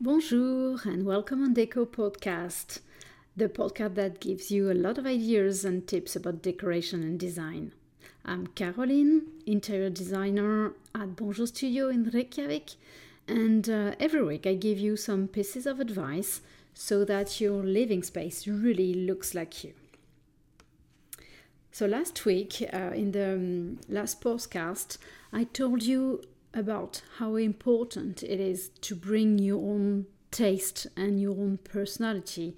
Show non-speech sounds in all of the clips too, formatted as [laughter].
Bonjour and welcome on Deco Podcast, the podcast that gives you a lot of ideas and tips about decoration and design. I'm Caroline, interior designer at Bonjour Studio in Reykjavik, and uh, every week I give you some pieces of advice so that your living space really looks like you. So, last week uh, in the um, last podcast, I told you about how important it is to bring your own taste and your own personality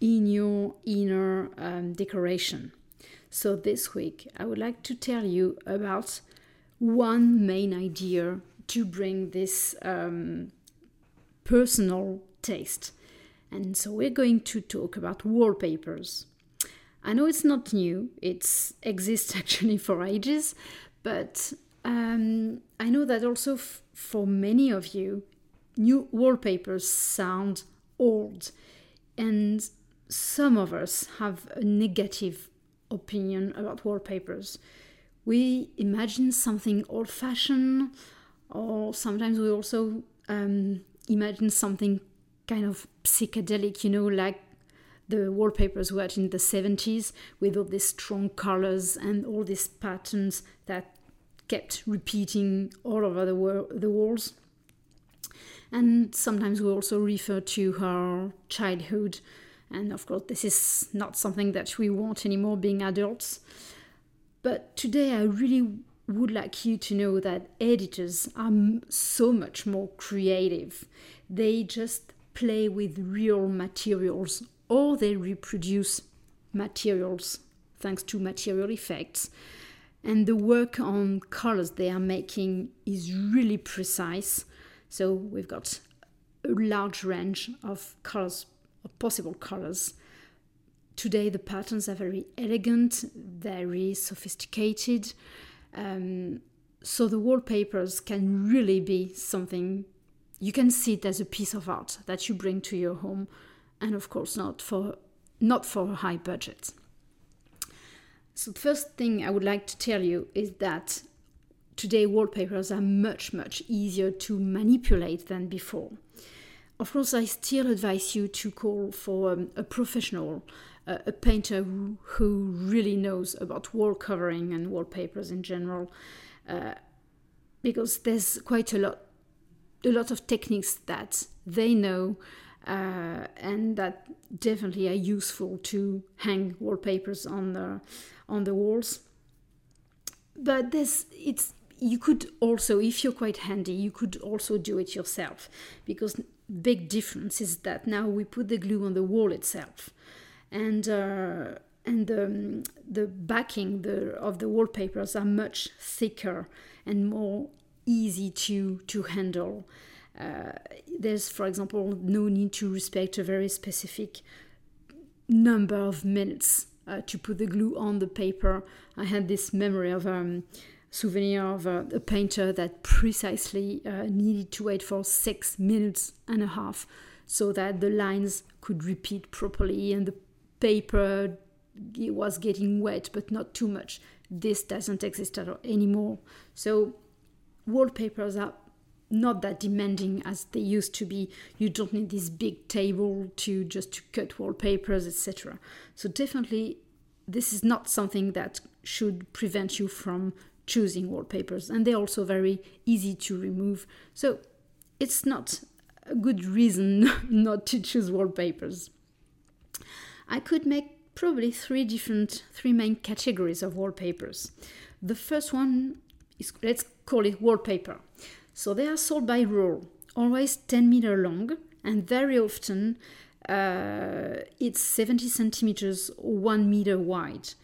in your inner um, decoration. So, this week I would like to tell you about one main idea to bring this um, personal taste. And so, we're going to talk about wallpapers. I know it's not new, it exists [laughs] actually for ages, but um, I know that also f- for many of you, new wallpapers sound old, and some of us have a negative opinion about wallpapers. We imagine something old fashioned, or sometimes we also um, imagine something kind of psychedelic, you know, like the wallpapers were in the 70s with all these strong colors and all these patterns that kept repeating all over the, wor- the walls. And sometimes we also refer to her childhood. And of course, this is not something that we want anymore being adults. But today, I really would like you to know that editors are so much more creative. They just play with real materials or they reproduce materials thanks to material effects and the work on colors they are making is really precise. So we've got a large range of colors, of possible colors. Today the patterns are very elegant, very sophisticated. Um, so the wallpapers can really be something you can see it as a piece of art that you bring to your home, and of course not for not for a high budget. So, the first thing I would like to tell you is that today wallpapers are much, much easier to manipulate than before. Of course, I still advise you to call for um, a professional, uh, a painter who, who, really knows about wall covering and wallpapers in general, uh, because there's quite a lot, a lot of techniques that they know uh, and that definitely are useful to hang wallpapers on the on the walls. But this it's you could also, if you're quite handy, you could also do it yourself because big difference is that now we put the glue on the wall itself, and uh, and the the backing the of the wallpapers are much thicker and more easy to to handle. Uh, there's, for example, no need to respect a very specific number of minutes uh, to put the glue on the paper. I had this memory of um, souvenir of a, a, painter that precisely uh, needed to wait for six minutes and a half so that the lines could repeat properly and the paper was getting wet but not too much. This doesn't exist anymore. So wallpapers are not that demanding as they used to be. You don't need this big table to just to cut wallpapers, etc. So definitely, this is not something that should prevent you from choosing wallpapers, and they're also very easy to remove. So it's not a good reason [laughs] not to choose wallpapers. I could make probably three different, three main categories of wallpapers. The first one is let's call it wallpaper. So they are sold by roll, always 10 meter long, and very often uh, it's 70 centimeters or 1 meter wide.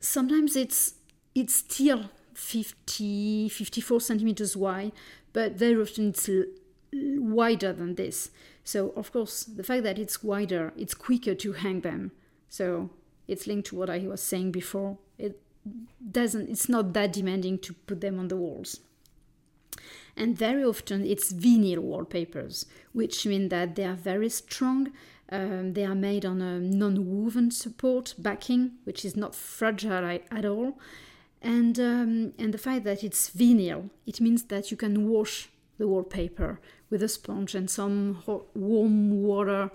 Sometimes it's it's still 50 54 centimeters wide, but very often it's l- wider than this. So of course, the fact that it's wider, it's quicker to hang them. So it's linked to what I was saying before. It doesn't it's not that demanding to put them on the walls and very often it's vinyl wallpapers, which mean that they are very strong. Um, they are made on a non-woven support backing, which is not fragile at all. And um, and the fact that it's vinyl, it means that you can wash the wallpaper with a sponge and some hot, warm water,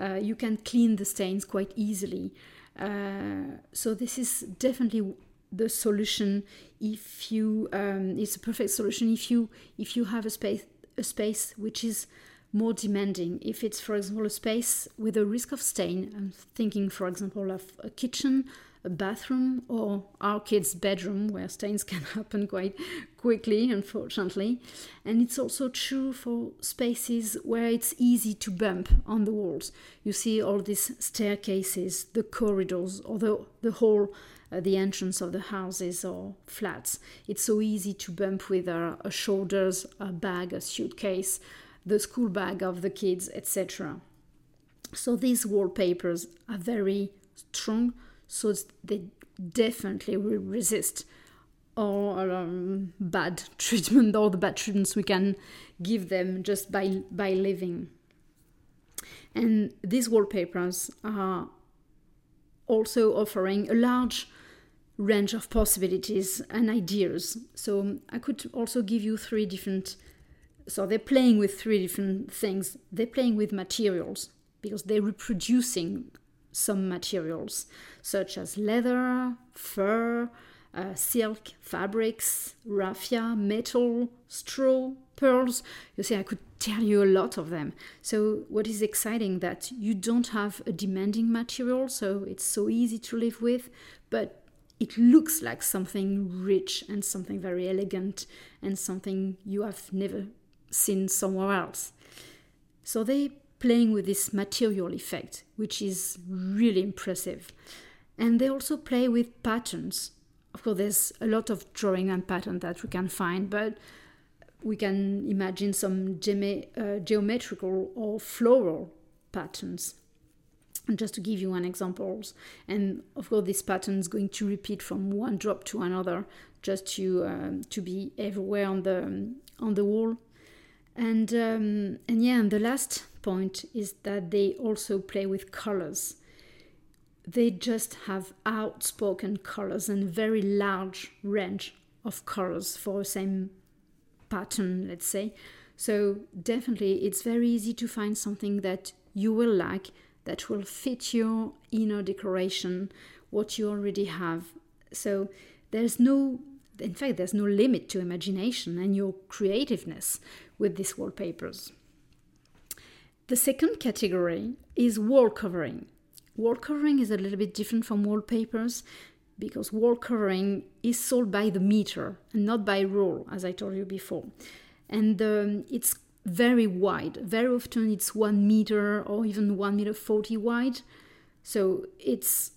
uh, you can clean the stains quite easily. Uh, so this is definitely the solution if you um, it's a perfect solution if you if you have a space a space which is more demanding if it's for example a space with a risk of stain i'm thinking for example of a kitchen a bathroom or our kids' bedroom where stains [laughs] can happen quite quickly, unfortunately. And it's also true for spaces where it's easy to bump on the walls. You see all these staircases, the corridors, or the, the whole uh, the entrance of the houses or flats. It's so easy to bump with a, a shoulders, a bag, a suitcase, the school bag of the kids, etc. So these wallpapers are very strong so they definitely will resist all um, bad [laughs] treatment or the bad treatments we can give them just by by living and these wallpapers are also offering a large range of possibilities and ideas so i could also give you three different so they're playing with three different things they're playing with materials because they're reproducing some materials such as leather, fur, uh, silk, fabrics, raffia, metal, straw, pearls. You see, I could tell you a lot of them. So, what is exciting that you don't have a demanding material, so it's so easy to live with, but it looks like something rich and something very elegant and something you have never seen somewhere else. So they're playing with this material effect, which is really impressive. And they also play with patterns. Of course, there's a lot of drawing and pattern that we can find, but we can imagine some ge- uh, geometrical or floral patterns. Just to give you an example, and of course, this pattern is going to repeat from one drop to another, just to uh, to be everywhere on the on the wall. And um, and yeah, and the last point is that they also play with colors. They just have outspoken colors and very large range of colors for the same pattern, let's say. So definitely it's very easy to find something that you will like that will fit your inner decoration, what you already have. So there's no in fact there's no limit to imagination and your creativeness with these wallpapers. The second category is wall covering. Wall covering is a little bit different from wallpapers because wall covering is sold by the meter and not by roll, as I told you before. And um, it's very wide. Very often it's one meter or even one meter 40 wide. So it's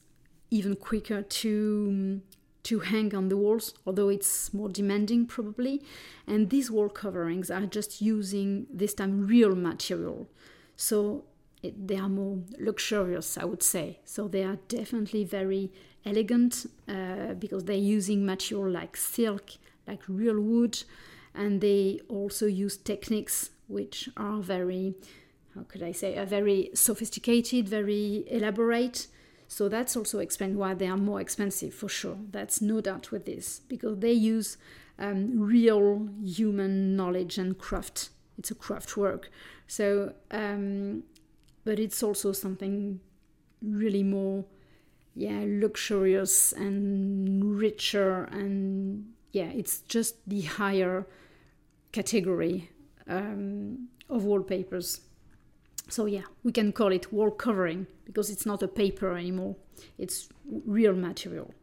even quicker to to hang on the walls, although it's more demanding probably. And these wall coverings are just using this time real material. So it, they are more luxurious, I would say. So they are definitely very elegant uh, because they're using material like silk, like real wood, and they also use techniques which are very, how could I say, are very sophisticated, very elaborate. So that's also explained why they are more expensive for sure. That's no doubt with this because they use um, real human knowledge and craft. It's a craft work so, um, but it's also something really more, yeah, luxurious and richer, and yeah, it's just the higher category um, of wallpapers. So yeah, we can call it wall covering because it's not a paper anymore; it's real material.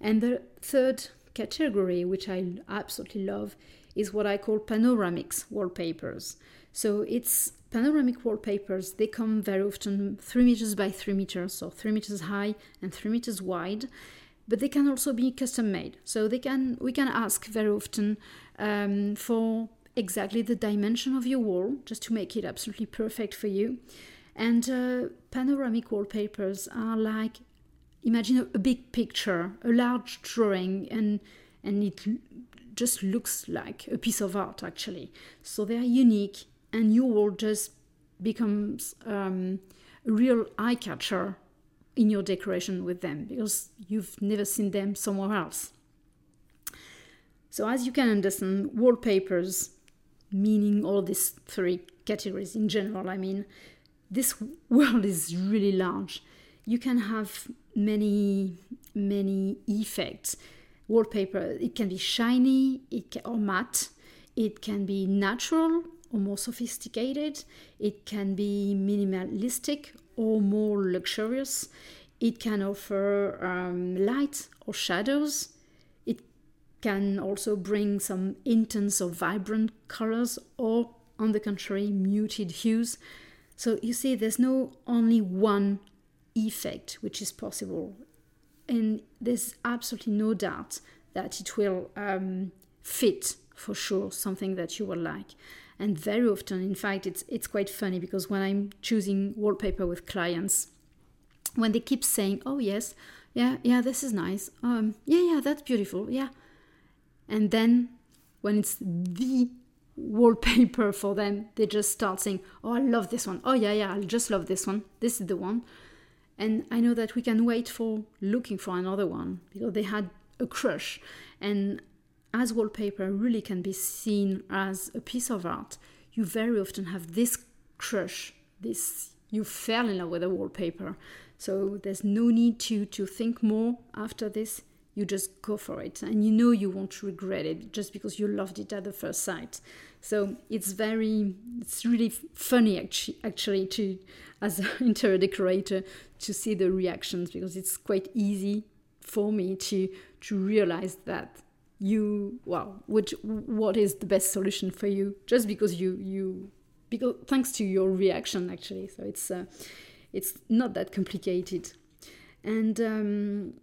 And the third category, which I absolutely love, is what I call panoramics wallpapers. So it's panoramic wallpapers. They come very often three meters by three meters, so three meters high and three meters wide. But they can also be custom made. So they can we can ask very often um, for exactly the dimension of your wall, just to make it absolutely perfect for you. And uh, panoramic wallpapers are like imagine a, a big picture, a large drawing, and and it just looks like a piece of art actually. So they are unique and your wall just becomes um, a real eye catcher in your decoration with them because you've never seen them somewhere else. So, as you can understand, wallpapers meaning all these three categories in general. I mean, this world is really large. You can have many, many effects. Wallpaper, it can be shiny it can, or matte, it can be natural or more sophisticated, it can be minimalistic or more luxurious, it can offer um, light or shadows, can also bring some intense or vibrant colors or on the contrary muted hues so you see, there's no only one effect which is possible, and there's absolutely no doubt that it will um, fit for sure something that you will like. And very often, in fact, it's it's quite funny because when I'm choosing wallpaper with clients, when they keep saying, "Oh yes, yeah, yeah, this is nice. Um, yeah, yeah, that's beautiful. Yeah," and then when it's the wallpaper for them. They just start saying, Oh, I love this one. Oh, yeah, yeah, I just love this one. This is the one. And I know that we can wait for looking for another one because they had a crush. And as wallpaper really can be seen as a piece of art, you very often have this crush, this you fell in love with a wallpaper. So there's no need to to think more after this you just go for it. And you know you won't regret it just because you loved it at the first sight. So it's very it's really funny actually, actually to as an [laughs] interior decorator to see the reactions because it's quite easy for me to to realize that you well which what is the best solution for you just because you you because thanks to your reaction actually. So it's uh, it's not that complicated. And um,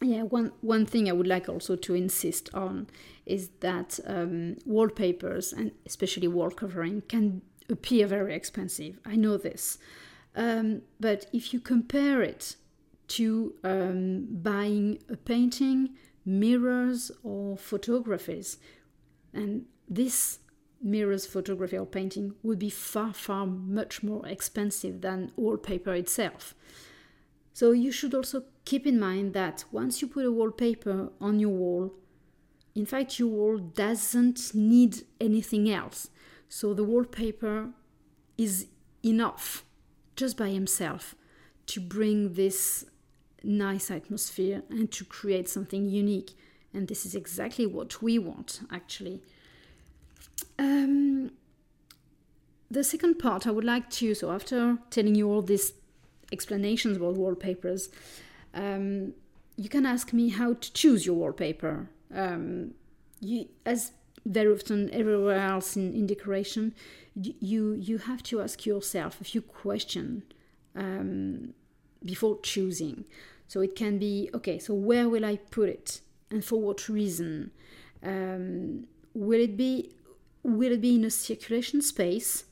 yeah, one one thing I would like also to insist on is that um, wallpapers and especially wall covering can appear very expensive. I know this, um, but if you compare it to um, buying a painting, mirrors, or photographies, and this mirrors, photography, or painting would be far, far much more expensive than wallpaper itself. So you should also keep in mind that once you put a wallpaper on your wall, in fact, your wall doesn't need anything else. So the wallpaper is enough just by himself to bring this nice atmosphere and to create something unique. And this is exactly what we want, actually. Um, the second part I would like to, so after telling you all these explanations about wallpapers, um, you can ask me how to choose your wallpaper. Um, you, as very often everywhere else in, in decoration, you you have to ask yourself a few questions um, before choosing. So it can be okay. So where will I put it, and for what reason? Um, will it be will it be in a circulation space?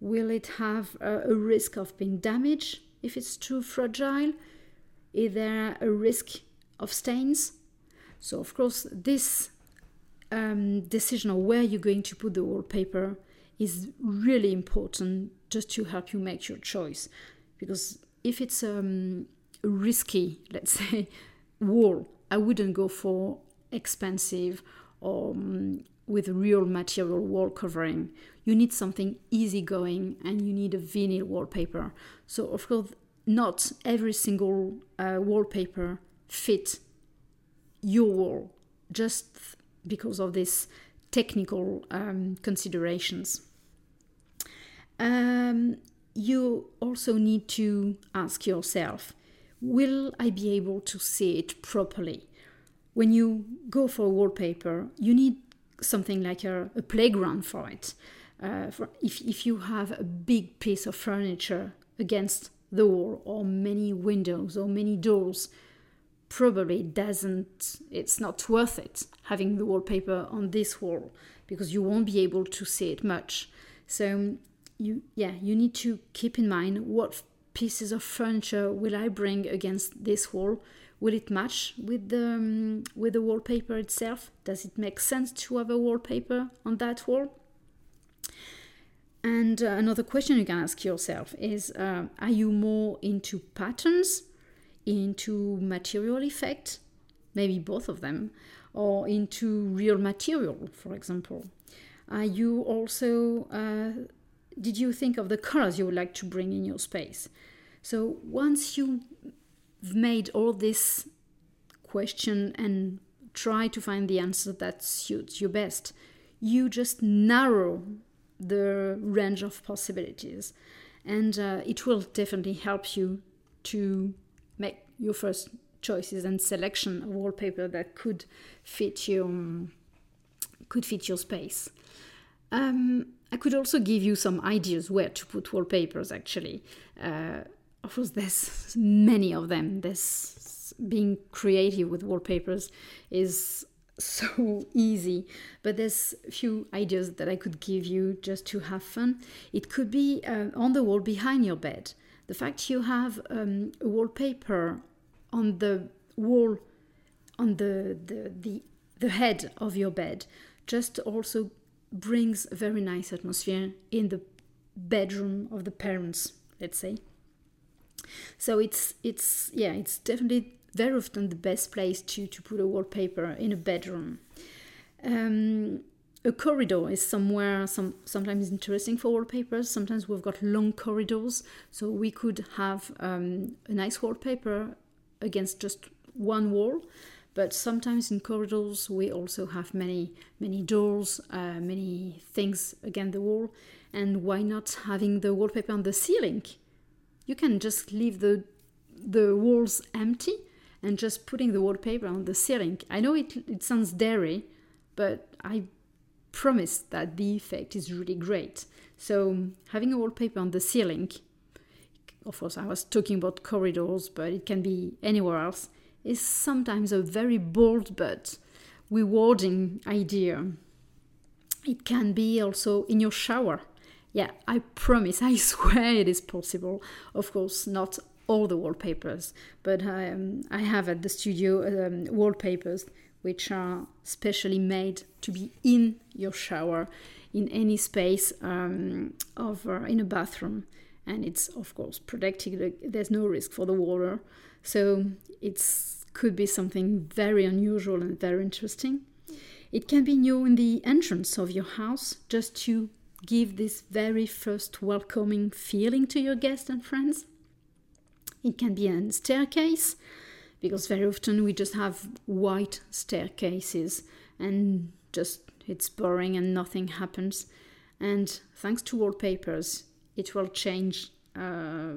Will it have a, a risk of being damaged? if it's too fragile? Is there a risk of stains? So, of course, this um, decision of where you're going to put the wallpaper is really important just to help you make your choice. Because if it's um, risky, let's [laughs] say, wall, I wouldn't go for expensive or um, with real material wall covering. You need something easygoing and you need a vinyl wallpaper. So, of course, not every single uh, wallpaper fit your wall just because of these technical um, considerations. Um, you also need to ask yourself will I be able to see it properly? When you go for wallpaper, you need something like a, a playground for it. Uh, for if, if you have a big piece of furniture against the wall or many windows or many doors, probably doesn't, it's not worth it having the wallpaper on this wall because you won't be able to see it much. So, you, yeah, you need to keep in mind what pieces of furniture will I bring against this wall Will it match with the um, with the wallpaper itself? Does it make sense to have a wallpaper on that wall? And uh, another question you can ask yourself is: uh, Are you more into patterns, into material effect, maybe both of them, or into real material, for example? Are you also uh, did you think of the colors you would like to bring in your space? So once you've made all this question and try to find the answer that suits you best, you just narrow the range of possibilities. And uh, it will definitely help you to make your first choices and selection of wallpaper that could fit your could fit your space. Um, I could also give you some ideas where to put wallpapers. Actually, uh, of course, there's many of them. There's being creative with wallpapers is so [laughs] easy but there's a few ideas that i could give you just to have fun. It could be uh, on the wall behind your bed. The fact you have um, wallpaper on the wall on the, the the the head of your bed just also brings a very nice atmosphere in the bedroom of the parents let's say. So it's it's yeah it's definitely very often the best place to to put a wallpaper in a bedroom. Um, a corridor is somewhere some sometimes interesting for wallpapers. Sometimes we've got long corridors so we could have um, a nice wallpaper against just one wall. But sometimes in corridors we also have many many doors uh, many things against the wall. And why not having the wallpaper on the ceiling? You can just leave the the walls empty and just putting the wallpaper on the ceiling i know it, it sounds dairy but i promise that the effect is really great so having a wallpaper on the ceiling of course i was talking about corridors but it can be anywhere else is sometimes a very bold but rewarding idea. It can be also in your shower. Yeah, I promise, I [laughs] swear it is possible. Of course, not all the wallpapers, but um, I have at the studio um, wallpapers which are specially made to be in your shower in any space um, of uh, in a bathroom and it's of course protected there's no risk for the water so it's could be something very unusual and very interesting. It can be new in the entrance of your house just to give this very first welcoming feeling to your guests and friends. It can be a staircase because very often we just have white staircases and just it's boring and nothing happens. And thanks to wallpapers, it will change uh,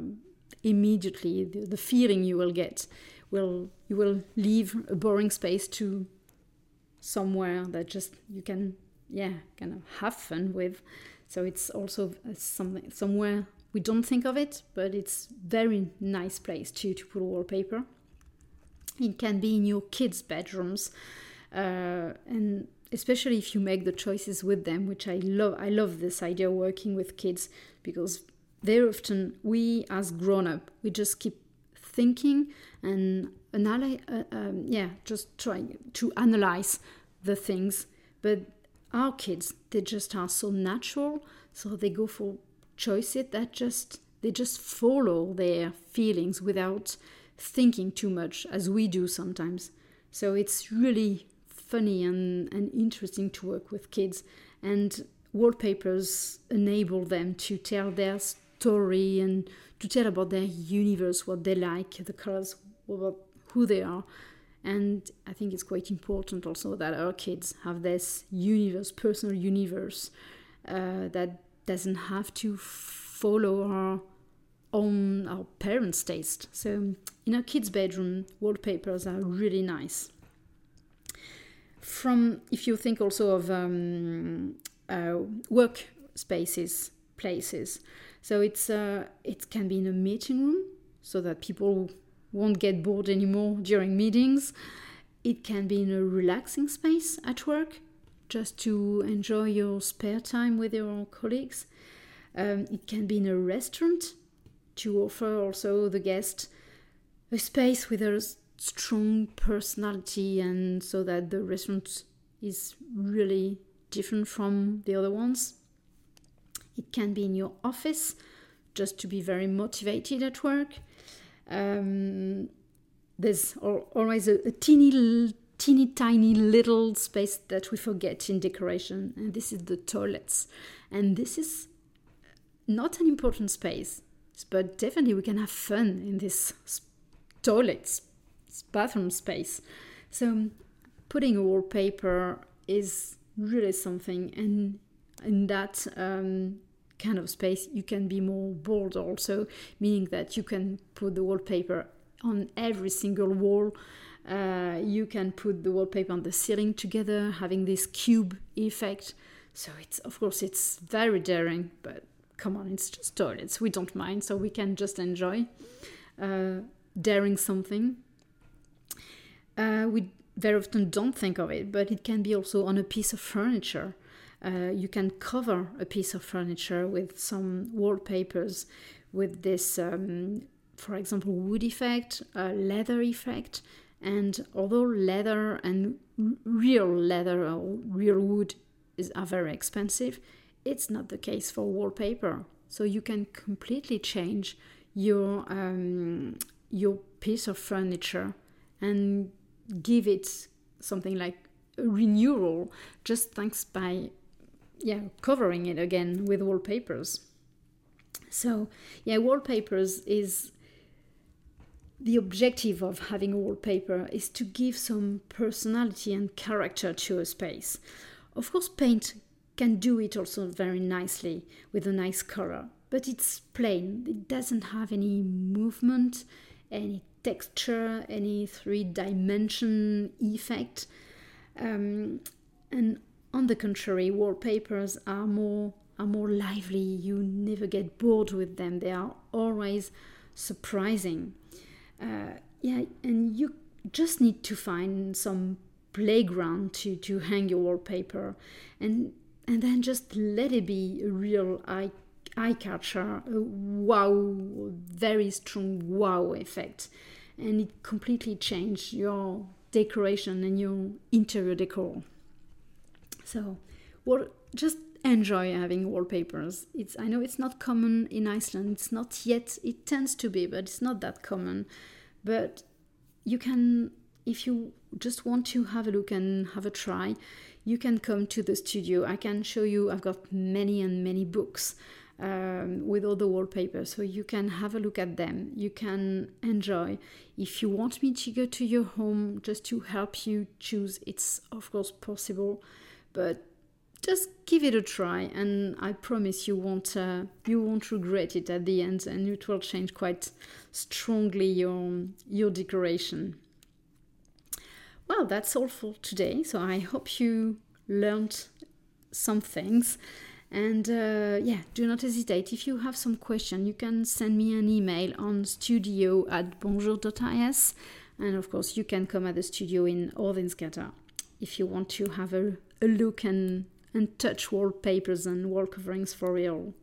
immediately the, the feeling you will get will you will leave a boring space to somewhere that just you can yeah kind of have fun with so it's also something somewhere we don't think of it but it's very nice place to to put wallpaper it can be in your kids bedrooms uh, and especially if you make the choices with them which i love i love this idea working with kids because very often we as grown up we just keep thinking and analyze, uh, um, yeah, just trying to analyze the things. But our kids, they just are so natural, so they go for choices that just they just follow their feelings without thinking too much, as we do sometimes. So it's really funny and, and interesting to work with kids, and wallpapers enable them to tell their story and to tell about their universe, what they like, the colors, about who they are. And I think it's quite important also that our kids have this universe, personal universe, uh, that doesn't have to follow our own our parents' taste. So in our kids' bedroom, wallpapers are really nice. From if you think also of um, uh, work spaces, places, so it's uh, it can be in a meeting room so that people won't get bored anymore during meetings. It can be in a relaxing space at work just to enjoy your spare time with your colleagues. Um, it can be in a restaurant to offer also the guest a space with a strong personality and so that the restaurant is really different from the other ones it can be in your office just to be very motivated at work. Um, there's always a, a, teeny teeny tiny little space that we forget in decoration, and this is the toilets. And this is not an important space, but definitely we can have fun in this toilets, bathroom space. So putting a wallpaper is really something, and in that um, kind of space, you can be more bold also, meaning that you can put the wallpaper on every single wall. Uh, you can put the wallpaper on the ceiling together, having this cube effect. So it's of course it's very daring, but come on, it's just toilets. We don't mind, so we can just enjoy uh, daring something. Uh, we very often don't think of it, but it can be also on a piece of furniture. Uh, you can cover a piece of furniture with some wallpapers with this, um, for example, wood effect, leather effect. And although leather and real leather or real wood is, are very expensive, it's not the case for wallpaper. So you can completely change your um, your piece of furniture and give it something like a renewal just thanks by yeah covering it again with wallpapers so yeah wallpapers is the objective of having a wallpaper is to give some personality and character to a space of course paint can do it also very nicely with a nice color but it's plain it doesn't have any movement any texture, any three dimension effect. Um, and on the contrary, wallpapers are more are more lively. You never get bored with them. They are always surprising. Uh, yeah, and you just need to find some playground to, to hang your wallpaper and and then just let it be a real eye eye catcher, a wow, very strong wow effect and it completely changed your decoration and your interior decor. So, well, just enjoy having wallpapers. It's I know it's not common in Iceland. It's not yet. It tends to be, but it's not that common. But you can, if you just want to have a look and have a try, you can come to the studio. I can show you. I've got many and many books um, with all the wallpaper so you can have a look at them you can enjoy if you want me to go to your home just to help you choose it's of course possible but just give it a try and i promise you won't uh, you won't regret it at the end and it will change quite strongly your your decoration well that's all for today so i hope you learned some things and uh, yeah, do not hesitate. If you have some question, you can send me an email on studio at bonjour.is. And of course, you can come at the studio in Óðinsgata if you want to have a, a look and, and touch wallpapers and wall coverings for real.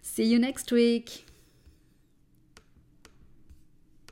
See you next week.